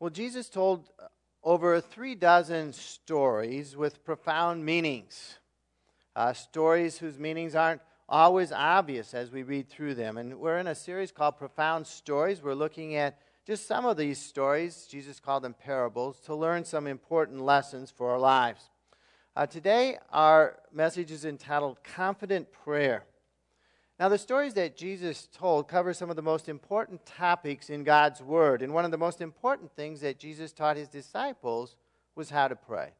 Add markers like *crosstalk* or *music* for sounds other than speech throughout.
Well, Jesus told over three dozen stories with profound meanings. Uh, stories whose meanings aren't always obvious as we read through them. And we're in a series called Profound Stories. We're looking at just some of these stories, Jesus called them parables, to learn some important lessons for our lives. Uh, today, our message is entitled Confident Prayer. Now, the stories that Jesus told cover some of the most important topics in God's Word. And one of the most important things that Jesus taught his disciples was how to pray.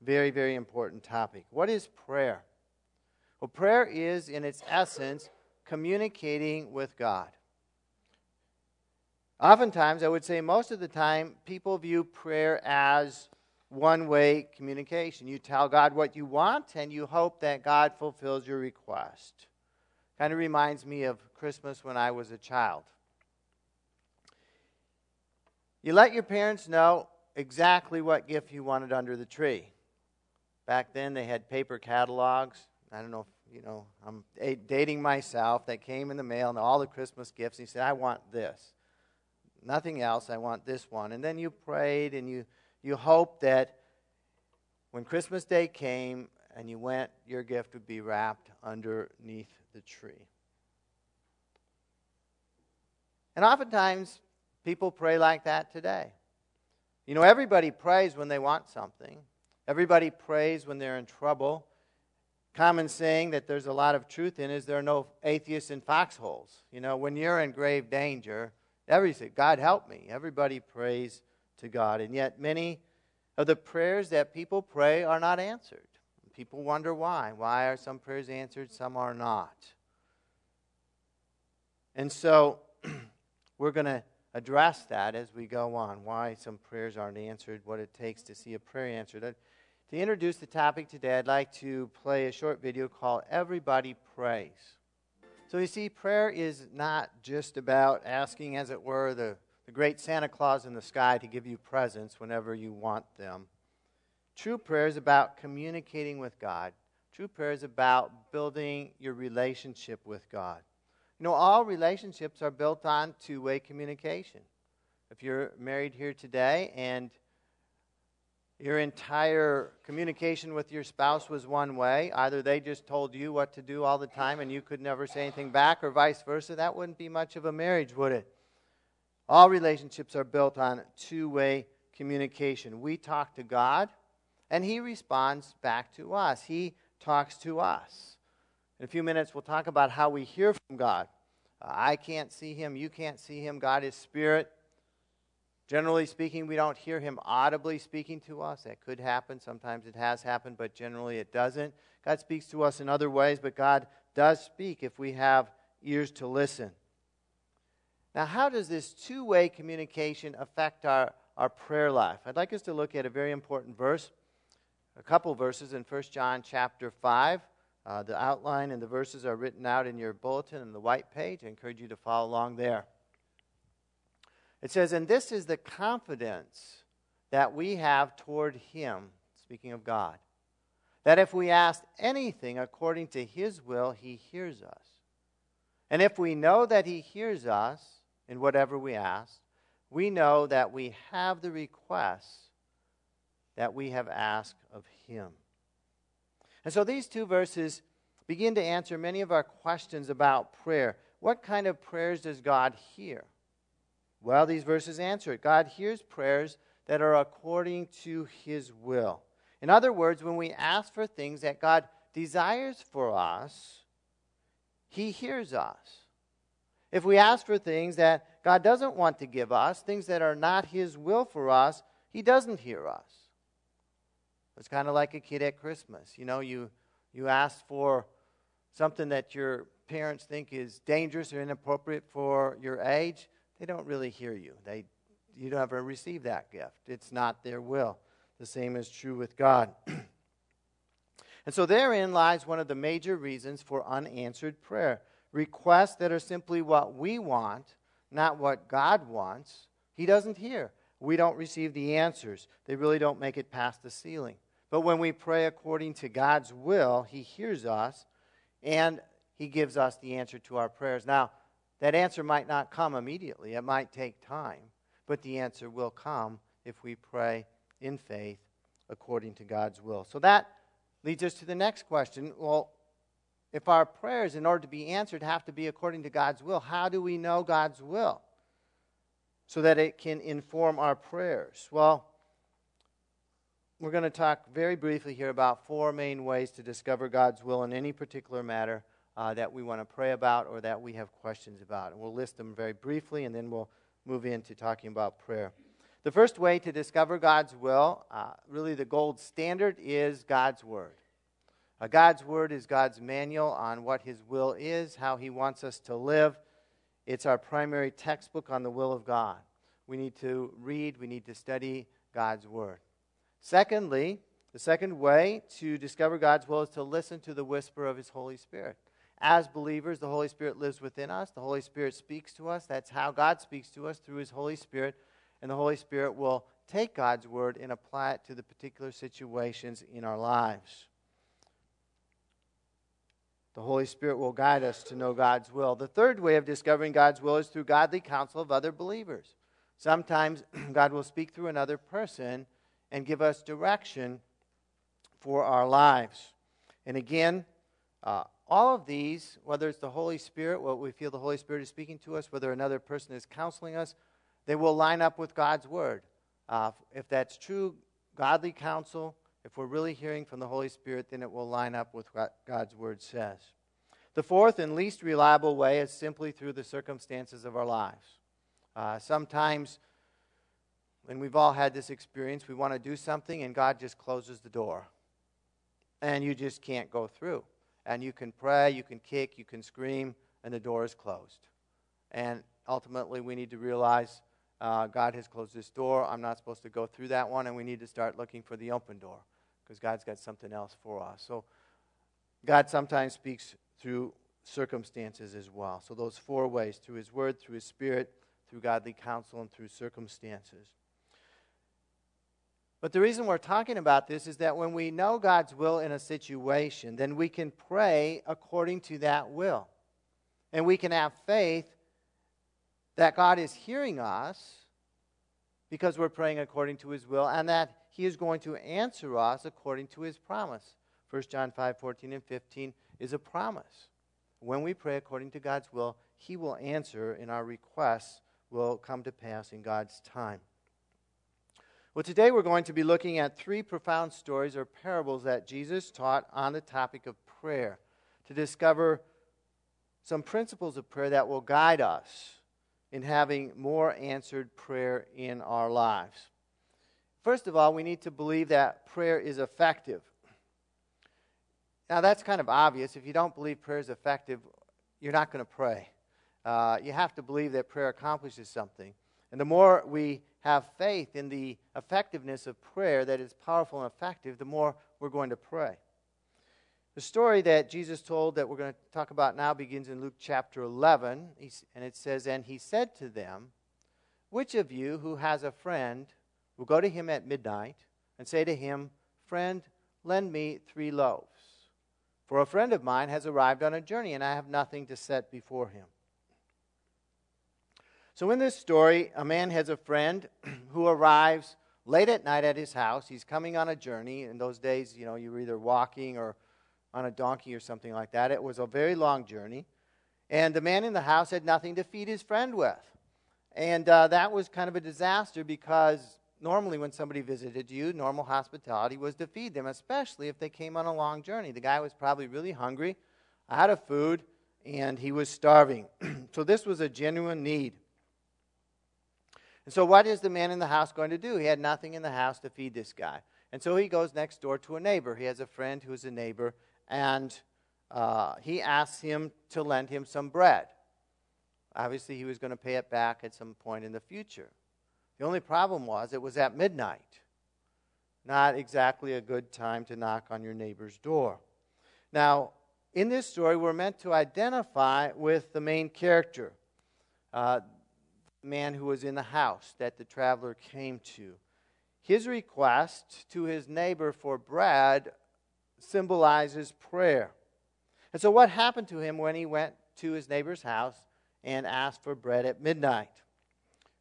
Very, very important topic. What is prayer? Well, prayer is, in its essence, communicating with God. Oftentimes, I would say most of the time, people view prayer as one way communication. You tell God what you want, and you hope that God fulfills your request. Kind of reminds me of Christmas when I was a child. You let your parents know exactly what gift you wanted under the tree. Back then, they had paper catalogs. I don't know if, you know, I'm dating myself. That came in the mail and all the Christmas gifts. And he said, I want this. Nothing else. I want this one. And then you prayed and you, you hoped that when Christmas Day came and you went, your gift would be wrapped underneath the tree. And oftentimes, people pray like that today. You know, everybody prays when they want something, everybody prays when they're in trouble. Common saying that there's a lot of truth in is there are no atheists in foxholes. You know, when you're in grave danger, everybody God help me. Everybody prays to God. And yet, many of the prayers that people pray are not answered. People wonder why. Why are some prayers answered, some are not? And so *clears throat* we're going to address that as we go on why some prayers aren't answered, what it takes to see a prayer answered. To introduce the topic today, I'd like to play a short video called Everybody Prays. So you see, prayer is not just about asking, as it were, the, the great Santa Claus in the sky to give you presents whenever you want them. True prayer is about communicating with God. True prayer is about building your relationship with God. You know, all relationships are built on two way communication. If you're married here today and your entire communication with your spouse was one way, either they just told you what to do all the time and you could never say anything back, or vice versa, that wouldn't be much of a marriage, would it? All relationships are built on two way communication. We talk to God and he responds back to us. He talks to us. In a few minutes, we'll talk about how we hear from God. Uh, I can't see him. You can't see him. God is spirit. Generally speaking, we don't hear him audibly speaking to us. That could happen. Sometimes it has happened, but generally it doesn't. God speaks to us in other ways, but God does speak if we have ears to listen. Now, how does this two way communication affect our, our prayer life? I'd like us to look at a very important verse a couple verses in 1 John chapter 5. Uh, the outline and the verses are written out in your bulletin in the white page. I encourage you to follow along there. It says, And this is the confidence that we have toward Him, speaking of God, that if we ask anything according to His will, He hears us. And if we know that He hears us in whatever we ask, we know that we have the requests that we have asked of him. And so these two verses begin to answer many of our questions about prayer. What kind of prayers does God hear? Well, these verses answer it. God hears prayers that are according to his will. In other words, when we ask for things that God desires for us, he hears us. If we ask for things that God doesn't want to give us, things that are not his will for us, he doesn't hear us. It's kind of like a kid at Christmas. You know, you, you ask for something that your parents think is dangerous or inappropriate for your age, they don't really hear you. They, you don't ever receive that gift. It's not their will. The same is true with God. *clears throat* and so therein lies one of the major reasons for unanswered prayer. Requests that are simply what we want, not what God wants, He doesn't hear we don't receive the answers. They really don't make it past the ceiling. But when we pray according to God's will, He hears us and He gives us the answer to our prayers. Now, that answer might not come immediately, it might take time. but the answer will come if we pray in faith according to God's will. So that leads us to the next question. Well, if our prayers, in order to be answered, have to be according to God's will, how do we know God's will so that it can inform our prayers? Well, we're going to talk very briefly here about four main ways to discover God's will in any particular matter uh, that we want to pray about or that we have questions about. And we'll list them very briefly, and then we'll move into talking about prayer. The first way to discover God's will, uh, really the gold standard, is God's Word. Uh, God's Word is God's manual on what His will is, how He wants us to live. It's our primary textbook on the will of God. We need to read, we need to study God's Word. Secondly, the second way to discover God's will is to listen to the whisper of His Holy Spirit. As believers, the Holy Spirit lives within us. The Holy Spirit speaks to us. That's how God speaks to us through His Holy Spirit. And the Holy Spirit will take God's Word and apply it to the particular situations in our lives. The Holy Spirit will guide us to know God's will. The third way of discovering God's will is through godly counsel of other believers. Sometimes *clears throat* God will speak through another person and give us direction for our lives. And again, uh, all of these, whether it's the Holy Spirit, what we feel the Holy Spirit is speaking to us, whether another person is counseling us, they will line up with God's Word. Uh, if that's true, godly counsel, if we're really hearing from the Holy Spirit, then it will line up with what God's Word says. The fourth and least reliable way is simply through the circumstances of our lives. Uh, sometimes, and we've all had this experience, we want to do something and God just closes the door. And you just can't go through. And you can pray, you can kick, you can scream, and the door is closed. And ultimately, we need to realize uh, God has closed this door. I'm not supposed to go through that one, and we need to start looking for the open door because God's got something else for us. So, God sometimes speaks through circumstances as well. So, those four ways through His Word, through His Spirit, through godly counsel, and through circumstances. But the reason we're talking about this is that when we know God's will in a situation, then we can pray according to that will. And we can have faith that God is hearing us because we're praying according to his will and that he is going to answer us according to his promise. 1 John 5 14 and 15 is a promise. When we pray according to God's will, he will answer and our requests will come to pass in God's time. Well, today we're going to be looking at three profound stories or parables that Jesus taught on the topic of prayer to discover some principles of prayer that will guide us in having more answered prayer in our lives. First of all, we need to believe that prayer is effective. Now, that's kind of obvious. If you don't believe prayer is effective, you're not going to pray. Uh, you have to believe that prayer accomplishes something. And the more we have faith in the effectiveness of prayer, that it's powerful and effective, the more we're going to pray. The story that Jesus told that we're going to talk about now begins in Luke chapter 11, and it says, And he said to them, Which of you who has a friend will go to him at midnight and say to him, Friend, lend me three loaves? For a friend of mine has arrived on a journey, and I have nothing to set before him. So, in this story, a man has a friend *clears throat* who arrives late at night at his house. He's coming on a journey. In those days, you know, you were either walking or on a donkey or something like that. It was a very long journey. And the man in the house had nothing to feed his friend with. And uh, that was kind of a disaster because normally when somebody visited you, normal hospitality was to feed them, especially if they came on a long journey. The guy was probably really hungry, out of food, and he was starving. *clears throat* so this was a genuine need. And so, what is the man in the house going to do? He had nothing in the house to feed this guy. And so he goes next door to a neighbor. He has a friend who's a neighbor, and uh, he asks him to lend him some bread. Obviously, he was going to pay it back at some point in the future. The only problem was it was at midnight. Not exactly a good time to knock on your neighbor's door. Now, in this story, we're meant to identify with the main character, uh, the man who was in the house that the traveler came to. His request to his neighbor for bread symbolizes prayer. And so, what happened to him when he went to his neighbor's house and asked for bread at midnight?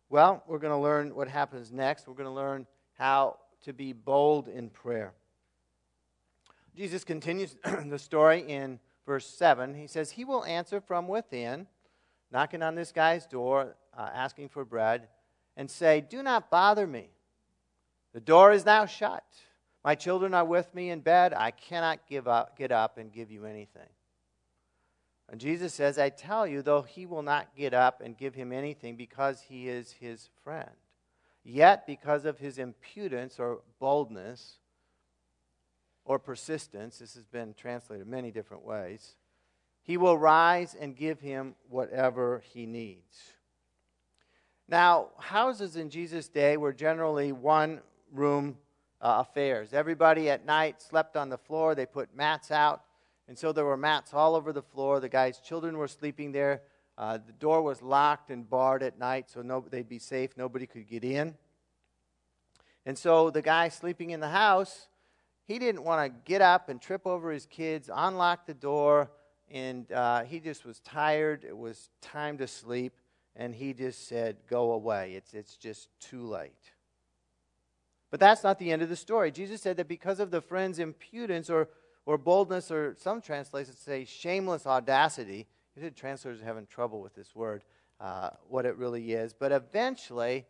Well, we're going to learn what happens next. We're going to learn how to be bold in prayer. Jesus continues *clears throat* the story in verse 7. He says, He will answer from within, knocking on this guy's door, uh, asking for bread, and say, Do not bother me. The door is now shut. My children are with me in bed. I cannot give up, get up and give you anything. And Jesus says, I tell you, though he will not get up and give him anything because he is his friend, yet because of his impudence or boldness or persistence, this has been translated many different ways, he will rise and give him whatever he needs. Now, houses in Jesus' day were generally one room uh, affairs. Everybody at night slept on the floor, they put mats out and so there were mats all over the floor. The guy's children were sleeping there. Uh, the door was locked and barred at night, so no, they'd be safe. Nobody could get in. And so the guy sleeping in the house, he didn't want to get up and trip over his kids, unlock the door, and uh, he just was tired. It was time to sleep, and he just said, Go away. It's, it's just too late. But that's not the end of the story. Jesus said that because of the friend's impudence or or boldness, or some translations say shameless audacity. You see, translators are having trouble with this word, uh, what it really is. But eventually,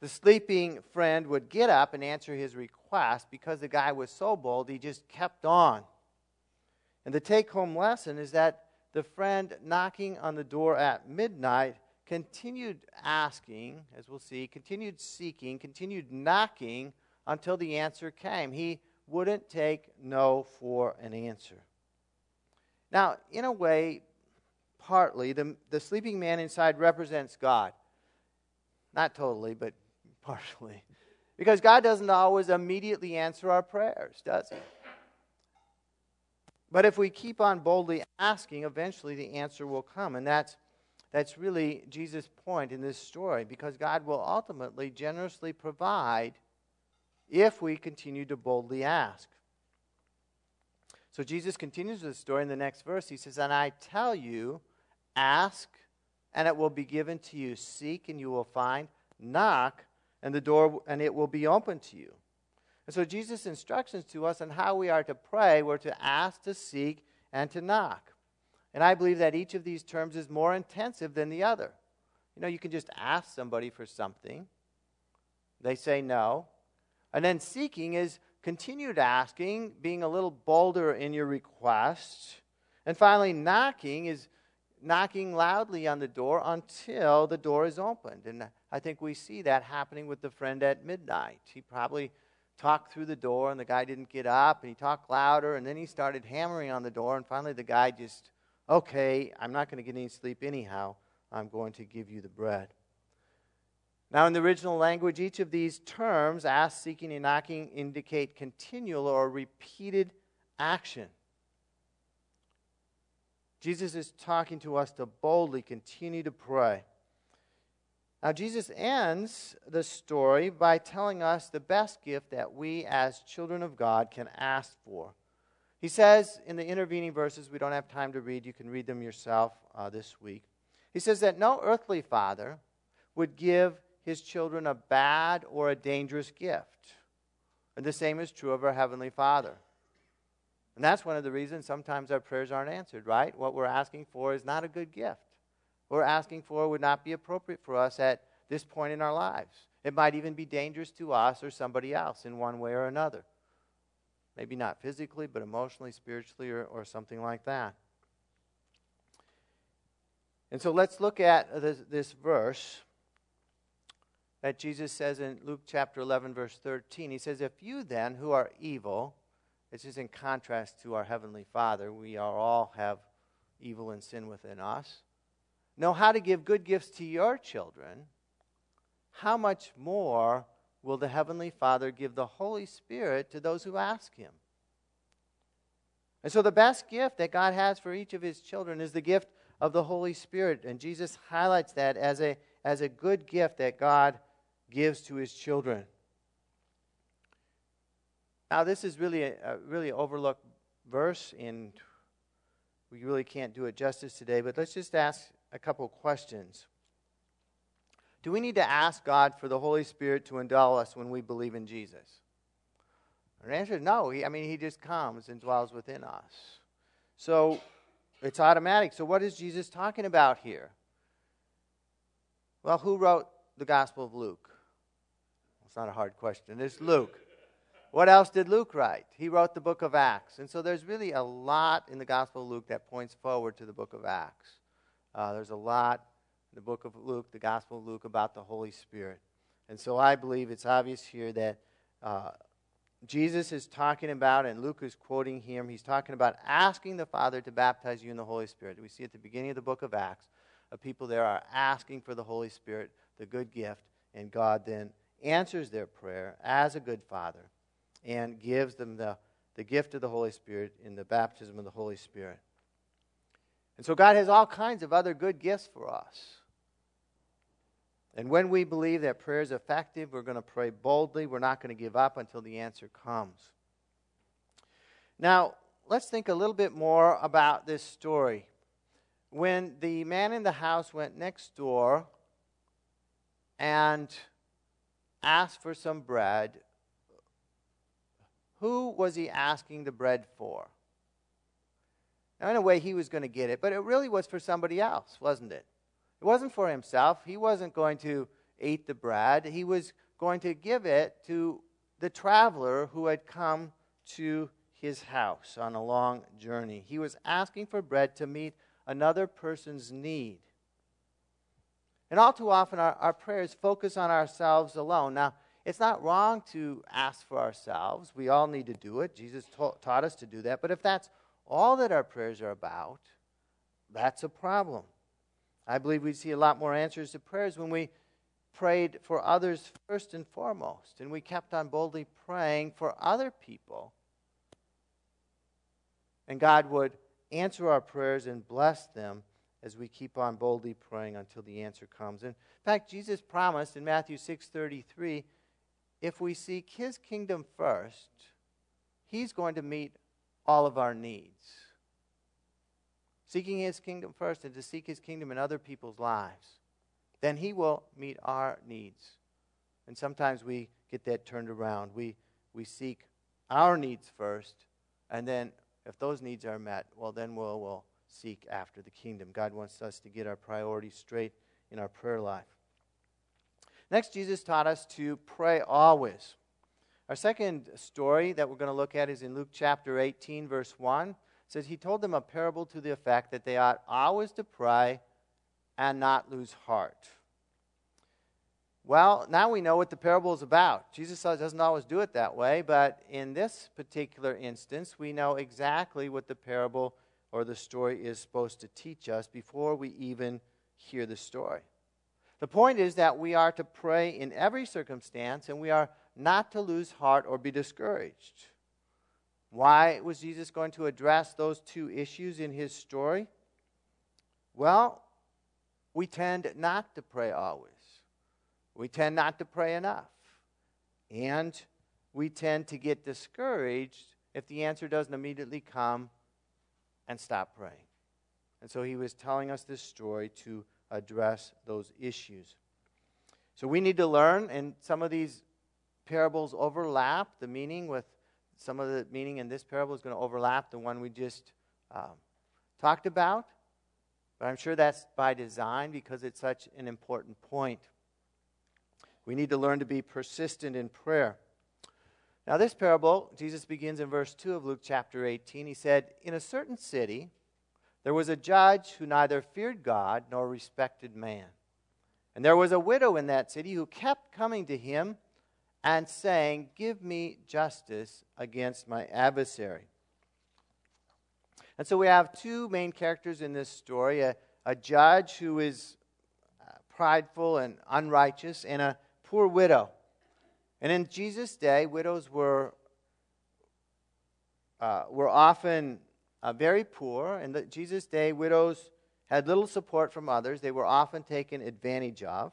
the sleeping friend would get up and answer his request because the guy was so bold, he just kept on. And the take home lesson is that the friend knocking on the door at midnight continued asking, as we'll see, continued seeking, continued knocking until the answer came. He wouldn't take no for an answer. Now, in a way, partly, the, the sleeping man inside represents God. Not totally, but *laughs* partially. Because God doesn't always immediately answer our prayers, does He? But if we keep on boldly asking, eventually the answer will come. And that's, that's really Jesus' point in this story, because God will ultimately generously provide if we continue to boldly ask. So Jesus continues the story in the next verse. He says, And I tell you, ask, and it will be given to you. Seek, and you will find. Knock, and the door and it will be open to you. And so Jesus' instructions to us on how we are to pray were to ask, to seek, and to knock. And I believe that each of these terms is more intensive than the other. You know, you can just ask somebody for something. They say no. And then seeking is continued asking, being a little bolder in your request. And finally, knocking is knocking loudly on the door until the door is opened. And I think we see that happening with the friend at midnight. He probably talked through the door and the guy didn't get up and he talked louder and then he started hammering on the door and finally the guy just, okay, I'm not going to get any sleep anyhow. I'm going to give you the bread. Now, in the original language, each of these terms, ask, seeking, and knocking, indicate continual or repeated action. Jesus is talking to us to boldly continue to pray. Now, Jesus ends the story by telling us the best gift that we as children of God can ask for. He says in the intervening verses, we don't have time to read, you can read them yourself uh, this week. He says that no earthly father would give his children a bad or a dangerous gift. And the same is true of our Heavenly Father. And that's one of the reasons sometimes our prayers aren't answered, right? What we're asking for is not a good gift. What we're asking for would not be appropriate for us at this point in our lives. It might even be dangerous to us or somebody else in one way or another. Maybe not physically, but emotionally, spiritually, or, or something like that. And so let's look at this, this verse that Jesus says in Luke chapter 11, verse 13. He says, If you then, who are evil, this is in contrast to our Heavenly Father, we are all have evil and sin within us, know how to give good gifts to your children, how much more will the Heavenly Father give the Holy Spirit to those who ask Him? And so, the best gift that God has for each of His children is the gift of the Holy Spirit. And Jesus highlights that as a, as a good gift that God gives to his children. Now, this is really a, a really overlooked verse, and we really can't do it justice today, but let's just ask a couple questions. Do we need to ask God for the Holy Spirit to indwell us when we believe in Jesus? The answer is no. He, I mean, He just comes and dwells within us. So it's automatic. So, what is Jesus talking about here? Well, who wrote the Gospel of Luke? It's not a hard question. It's Luke. What else did Luke write? He wrote the book of Acts. And so there's really a lot in the Gospel of Luke that points forward to the book of Acts. Uh, there's a lot the book of Luke, the Gospel of Luke, about the Holy Spirit. And so I believe it's obvious here that uh, Jesus is talking about, and Luke is quoting him, he's talking about asking the Father to baptize you in the Holy Spirit. We see at the beginning of the book of Acts, of people there are asking for the Holy Spirit, the good gift, and God then answers their prayer as a good father and gives them the, the gift of the Holy Spirit in the baptism of the Holy Spirit. And so God has all kinds of other good gifts for us. And when we believe that prayer is effective, we're going to pray boldly. We're not going to give up until the answer comes. Now, let's think a little bit more about this story. When the man in the house went next door and asked for some bread, who was he asking the bread for? Now, in a way, he was going to get it, but it really was for somebody else, wasn't it? It wasn't for himself. He wasn't going to eat the bread. He was going to give it to the traveler who had come to his house on a long journey. He was asking for bread to meet another person's need. And all too often, our, our prayers focus on ourselves alone. Now, it's not wrong to ask for ourselves. We all need to do it. Jesus ta- taught us to do that. But if that's all that our prayers are about, that's a problem. I believe we'd see a lot more answers to prayers when we prayed for others first and foremost, and we kept on boldly praying for other people. And God would answer our prayers and bless them as we keep on boldly praying until the answer comes. In fact, Jesus promised in Matthew 6:33, if we seek his kingdom first, he's going to meet all of our needs. Seeking his kingdom first and to seek his kingdom in other people's lives, then he will meet our needs. And sometimes we get that turned around. We, we seek our needs first, and then if those needs are met, well, then we'll, we'll seek after the kingdom. God wants us to get our priorities straight in our prayer life. Next, Jesus taught us to pray always. Our second story that we're going to look at is in Luke chapter 18, verse 1. Says, He told them a parable to the effect that they ought always to pray and not lose heart. Well, now we know what the parable is about. Jesus doesn't always do it that way, but in this particular instance, we know exactly what the parable or the story is supposed to teach us before we even hear the story. The point is that we are to pray in every circumstance and we are not to lose heart or be discouraged. Why was Jesus going to address those two issues in his story? Well, we tend not to pray always. We tend not to pray enough. And we tend to get discouraged if the answer doesn't immediately come and stop praying. And so he was telling us this story to address those issues. So we need to learn, and some of these parables overlap the meaning with some of the meaning in this parable is going to overlap the one we just um, talked about. But I'm sure that's by design because it's such an important point. We need to learn to be persistent in prayer. Now, this parable, Jesus begins in verse 2 of Luke chapter 18. He said, In a certain city, there was a judge who neither feared God nor respected man. And there was a widow in that city who kept coming to him and saying, Give me justice against my adversary. And so we have two main characters in this story a, a judge who is uh, prideful and unrighteous, and a poor widow. And in Jesus' day, widows were, uh, were often uh, very poor. In the, Jesus' day, widows had little support from others. They were often taken advantage of.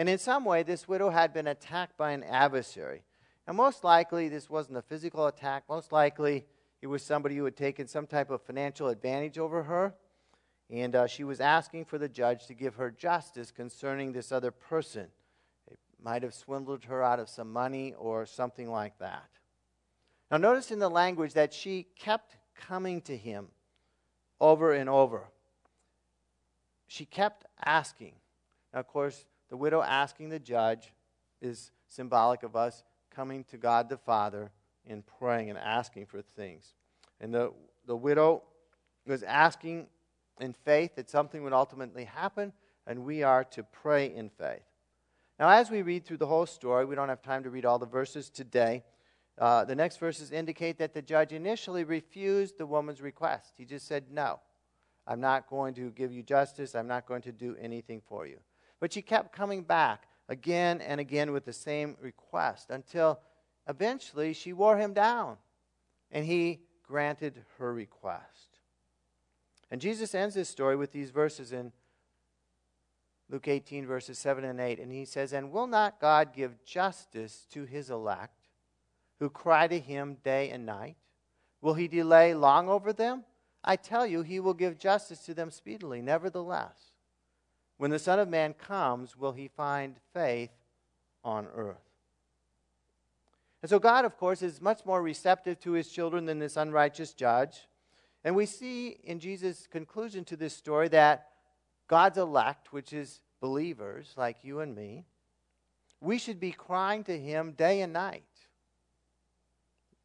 And in some way, this widow had been attacked by an adversary. And most likely, this wasn't a physical attack. Most likely, it was somebody who had taken some type of financial advantage over her. And uh, she was asking for the judge to give her justice concerning this other person. It might have swindled her out of some money or something like that. Now, notice in the language that she kept coming to him over and over. She kept asking. Now, of course, the widow asking the judge is symbolic of us coming to God the Father and praying and asking for things. And the, the widow was asking in faith that something would ultimately happen, and we are to pray in faith. Now, as we read through the whole story, we don't have time to read all the verses today. Uh, the next verses indicate that the judge initially refused the woman's request. He just said, No, I'm not going to give you justice. I'm not going to do anything for you. But she kept coming back again and again with the same request until eventually she wore him down and he granted her request. And Jesus ends this story with these verses in Luke 18, verses 7 and 8. And he says, And will not God give justice to his elect? who cry to him day and night? Will he delay long over them? I tell you, he will give justice to them speedily. Nevertheless, when the Son of Man comes, will he find faith on earth? And so, God, of course, is much more receptive to his children than this unrighteous judge. And we see in Jesus' conclusion to this story that God's elect, which is believers like you and me, we should be crying to him day and night.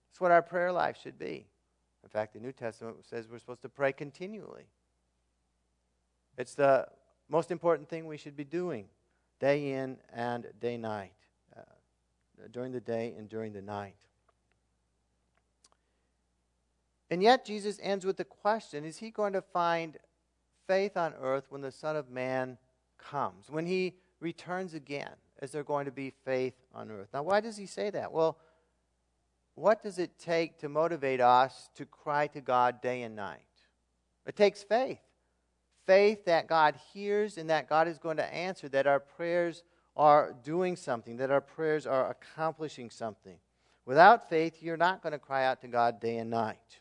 That's what our prayer life should be. In fact, the New Testament says we're supposed to pray continually. It's the most important thing we should be doing day in and day night, uh, during the day and during the night. And yet, Jesus ends with the question Is he going to find faith on earth when the Son of Man comes? When he returns again, is there going to be faith on earth? Now, why does he say that? Well, what does it take to motivate us to cry to God day and night? It takes faith. Faith that God hears and that God is going to answer, that our prayers are doing something, that our prayers are accomplishing something. Without faith, you're not going to cry out to God day and night.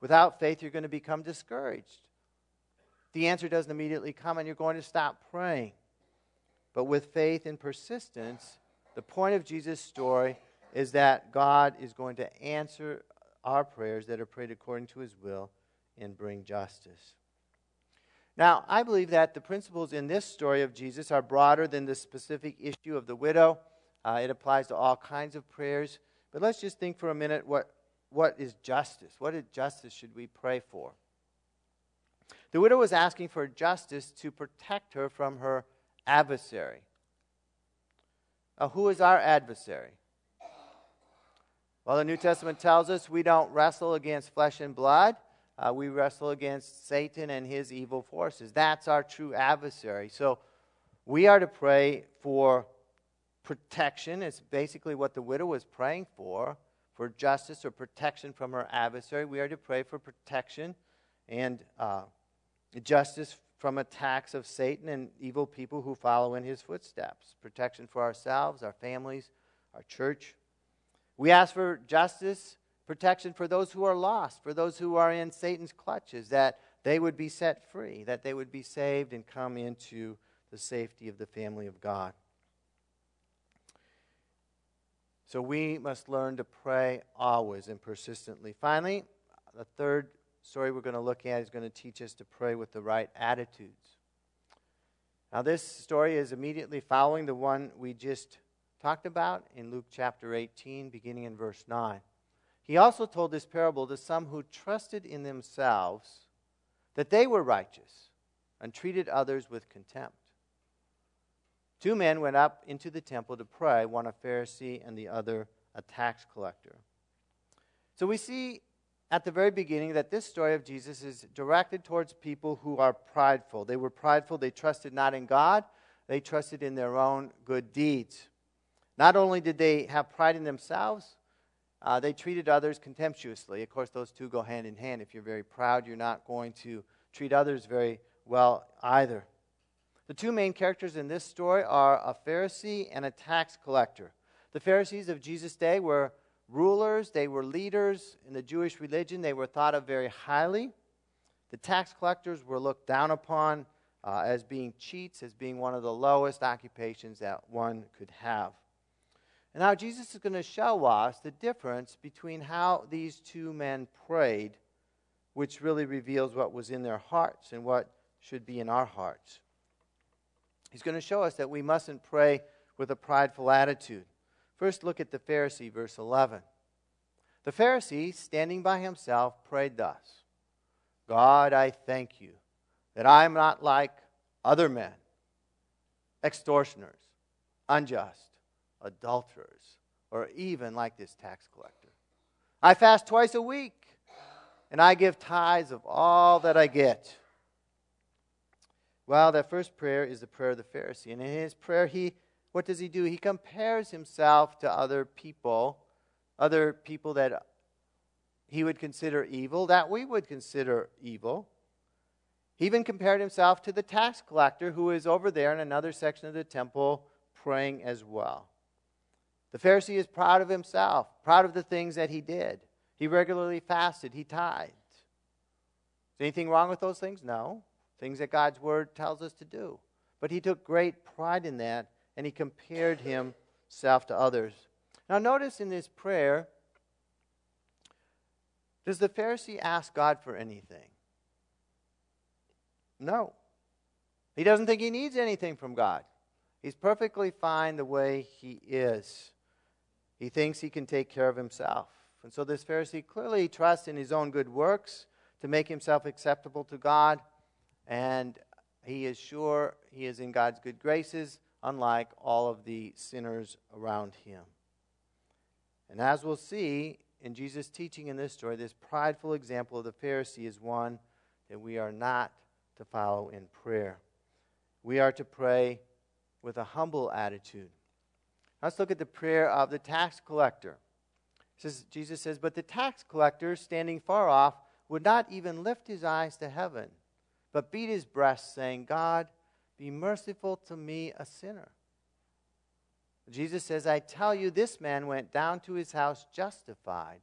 Without faith, you're going to become discouraged. The answer doesn't immediately come, and you're going to stop praying. But with faith and persistence, the point of Jesus' story is that God is going to answer our prayers that are prayed according to his will and bring justice. Now, I believe that the principles in this story of Jesus are broader than the specific issue of the widow. Uh, it applies to all kinds of prayers. But let's just think for a minute what, what is justice? What is justice should we pray for? The widow was asking for justice to protect her from her adversary. Uh, who is our adversary? Well, the New Testament tells us we don't wrestle against flesh and blood. Uh, we wrestle against Satan and his evil forces. That's our true adversary. So we are to pray for protection. It's basically what the widow was praying for for justice or protection from her adversary. We are to pray for protection and uh, justice from attacks of Satan and evil people who follow in his footsteps. Protection for ourselves, our families, our church. We ask for justice, protection for those who are lost, for those who are in Satan's clutches, that they would be set free, that they would be saved and come into the safety of the family of God. So we must learn to pray always and persistently. Finally, the third story we're going to look at is going to teach us to pray with the right attitudes. Now, this story is immediately following the one we just talked about in Luke chapter 18, beginning in verse 9. He also told this parable to some who trusted in themselves that they were righteous and treated others with contempt. Two men went up into the temple to pray, one a Pharisee and the other a tax collector. So we see at the very beginning that this story of Jesus is directed towards people who are prideful. They were prideful, they trusted not in God, they trusted in their own good deeds. Not only did they have pride in themselves, uh, they treated others contemptuously. Of course, those two go hand in hand. If you're very proud, you're not going to treat others very well either. The two main characters in this story are a Pharisee and a tax collector. The Pharisees of Jesus' day were rulers, they were leaders in the Jewish religion, they were thought of very highly. The tax collectors were looked down upon uh, as being cheats, as being one of the lowest occupations that one could have. And now Jesus is going to show us the difference between how these two men prayed, which really reveals what was in their hearts and what should be in our hearts. He's going to show us that we mustn't pray with a prideful attitude. First, look at the Pharisee, verse 11. The Pharisee, standing by himself, prayed thus God, I thank you that I am not like other men, extortioners, unjust adulterers, or even like this tax collector. I fast twice a week, and I give tithes of all that I get. Well, that first prayer is the prayer of the Pharisee. And in his prayer, he what does he do? He compares himself to other people, other people that he would consider evil, that we would consider evil. He even compared himself to the tax collector who is over there in another section of the temple praying as well. The Pharisee is proud of himself, proud of the things that he did. He regularly fasted, he tithed. Is anything wrong with those things? No. Things that God's word tells us to do. But he took great pride in that and he compared himself to others. Now, notice in this prayer, does the Pharisee ask God for anything? No. He doesn't think he needs anything from God. He's perfectly fine the way he is. He thinks he can take care of himself. And so this Pharisee clearly trusts in his own good works to make himself acceptable to God, and he is sure he is in God's good graces, unlike all of the sinners around him. And as we'll see in Jesus' teaching in this story, this prideful example of the Pharisee is one that we are not to follow in prayer. We are to pray with a humble attitude. Let's look at the prayer of the tax collector. Says, Jesus says, But the tax collector, standing far off, would not even lift his eyes to heaven, but beat his breast, saying, God, be merciful to me, a sinner. Jesus says, I tell you, this man went down to his house justified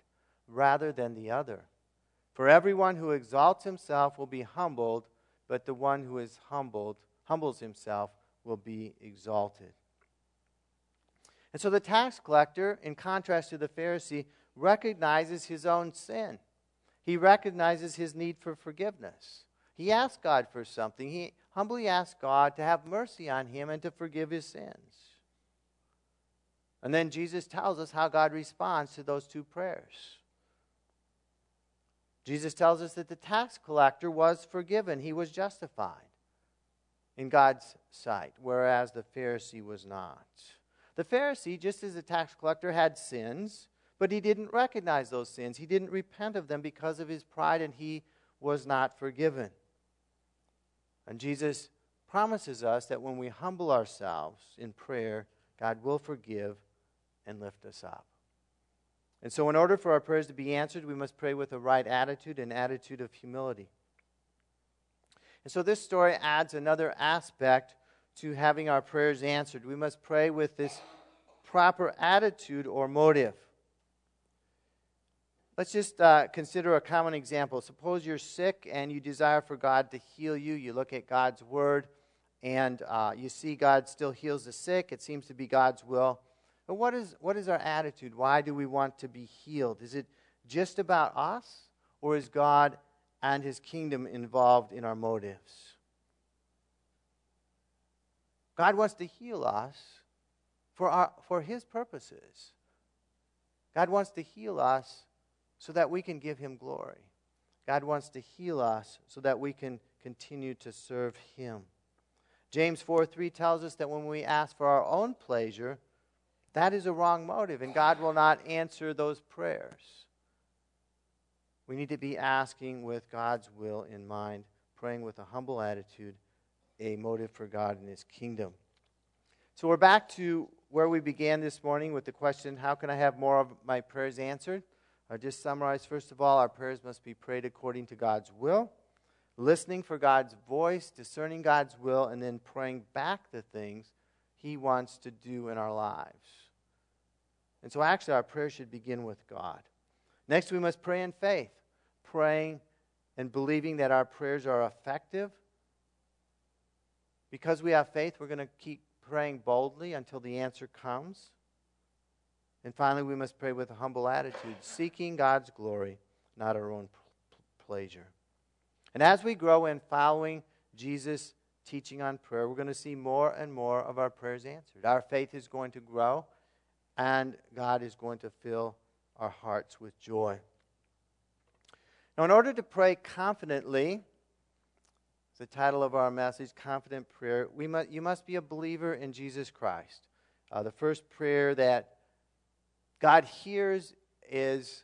rather than the other. For everyone who exalts himself will be humbled, but the one who is humbled, humbles himself, will be exalted. And so the tax collector, in contrast to the Pharisee, recognizes his own sin. He recognizes his need for forgiveness. He asks God for something. He humbly asks God to have mercy on him and to forgive his sins. And then Jesus tells us how God responds to those two prayers. Jesus tells us that the tax collector was forgiven, he was justified in God's sight, whereas the Pharisee was not. The Pharisee, just as the tax collector, had sins, but he didn't recognize those sins. He didn't repent of them because of his pride, and he was not forgiven. And Jesus promises us that when we humble ourselves in prayer, God will forgive and lift us up. And so, in order for our prayers to be answered, we must pray with a right attitude, an attitude of humility. And so, this story adds another aspect to having our prayers answered. We must pray with this proper attitude or motive. Let's just uh, consider a common example. Suppose you're sick and you desire for God to heal you. You look at God's word and uh, you see God still heals the sick. It seems to be God's will. But what is, what is our attitude? Why do we want to be healed? Is it just about us, or is God and his kingdom involved in our motives? God wants to heal us for, our, for His purposes. God wants to heal us so that we can give Him glory. God wants to heal us so that we can continue to serve Him. James 4 3 tells us that when we ask for our own pleasure, that is a wrong motive, and God will not answer those prayers. We need to be asking with God's will in mind, praying with a humble attitude a motive for God and His kingdom. So we're back to where we began this morning with the question how can I have more of my prayers answered? I just summarize first of all, our prayers must be prayed according to God's will, listening for God's voice, discerning God's will, and then praying back the things He wants to do in our lives. And so, actually, our prayer should begin with God. Next, we must pray in faith, praying and believing that our prayers are effective. Because we have faith, we're going to keep praying boldly until the answer comes. And finally, we must pray with a humble attitude, seeking God's glory, not our own pleasure. And as we grow in following Jesus' teaching on prayer, we're going to see more and more of our prayers answered. Our faith is going to grow, and God is going to fill our hearts with joy. Now, in order to pray confidently, the title of our message, Confident Prayer, we must, you must be a believer in Jesus Christ. Uh, the first prayer that God hears is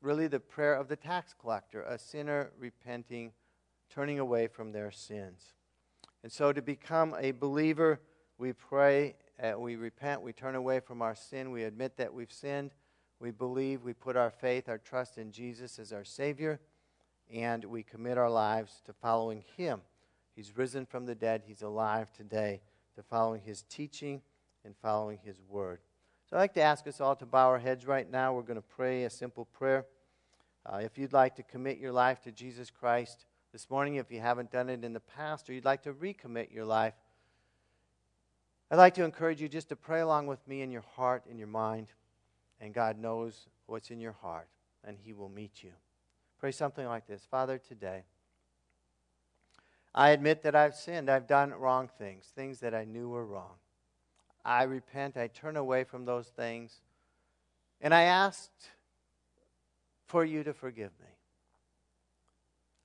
really the prayer of the tax collector, a sinner repenting, turning away from their sins. And so to become a believer, we pray, uh, we repent, we turn away from our sin, we admit that we've sinned, we believe, we put our faith, our trust in Jesus as our Savior, and we commit our lives to following Him. He's risen from the dead, He's alive today, to following His teaching and following His word. So I'd like to ask us all to bow our heads right now. We're going to pray a simple prayer. Uh, if you'd like to commit your life to Jesus Christ this morning, if you haven't done it in the past, or you'd like to recommit your life, I'd like to encourage you just to pray along with me in your heart, in your mind, and God knows what's in your heart, and He will meet you. Pray something like this Father, today, I admit that I've sinned. I've done wrong things, things that I knew were wrong. I repent, I turn away from those things. And I asked for you to forgive me.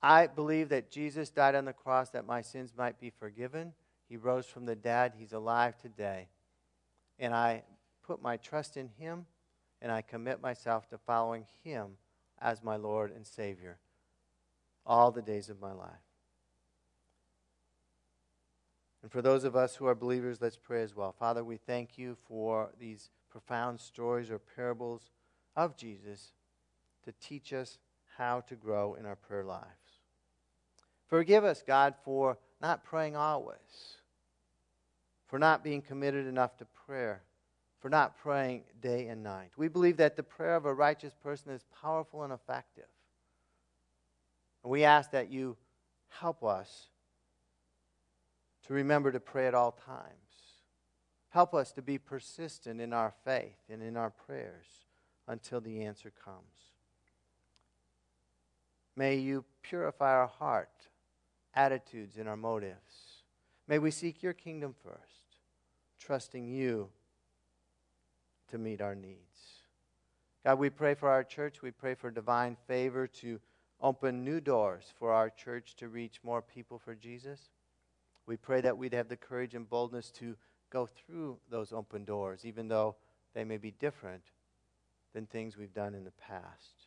I believe that Jesus died on the cross that my sins might be forgiven. He rose from the dead. He's alive today. And I put my trust in Him and I commit myself to following Him as my Lord and Savior all the days of my life. And for those of us who are believers, let's pray as well. Father, we thank you for these profound stories or parables of Jesus to teach us how to grow in our prayer lives. Forgive us, God, for not praying always, for not being committed enough to prayer, for not praying day and night. We believe that the prayer of a righteous person is powerful and effective. And we ask that you help us to remember to pray at all times. Help us to be persistent in our faith and in our prayers until the answer comes. May you purify our heart, attitudes, and our motives. May we seek your kingdom first, trusting you to meet our needs. God, we pray for our church. We pray for divine favor to open new doors for our church to reach more people for Jesus. We pray that we'd have the courage and boldness to go through those open doors, even though they may be different than things we've done in the past.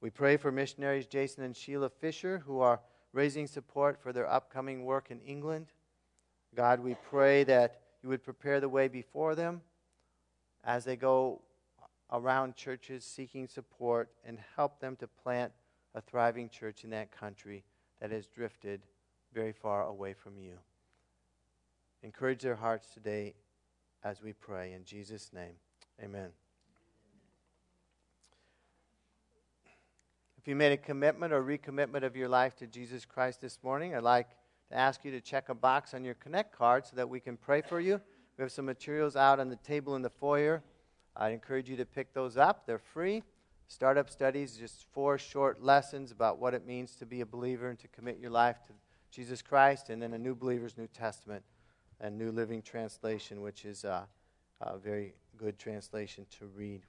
We pray for missionaries Jason and Sheila Fisher, who are raising support for their upcoming work in England. God, we pray that you would prepare the way before them as they go around churches seeking support and help them to plant a thriving church in that country that has drifted very far away from you. Encourage their hearts today as we pray. In Jesus' name, amen. If you made a commitment or recommitment of your life to Jesus Christ this morning, I'd like to ask you to check a box on your Connect card so that we can pray for you. We have some materials out on the table in the foyer. I encourage you to pick those up. They're free. Startup studies, just four short lessons about what it means to be a believer and to commit your life to Jesus Christ, and then a New Believer's New Testament and New Living Translation, which is a, a very good translation to read.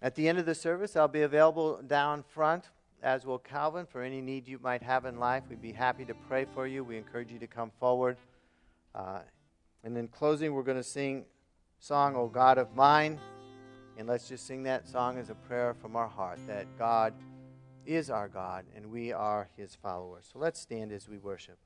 At the end of the service, I'll be available down front, as will Calvin, for any need you might have in life. We'd be happy to pray for you. We encourage you to come forward. Uh, and in closing, we're going to sing song, O God of Mine. And let's just sing that song as a prayer from our heart that God is our God and we are his followers. So let's stand as we worship.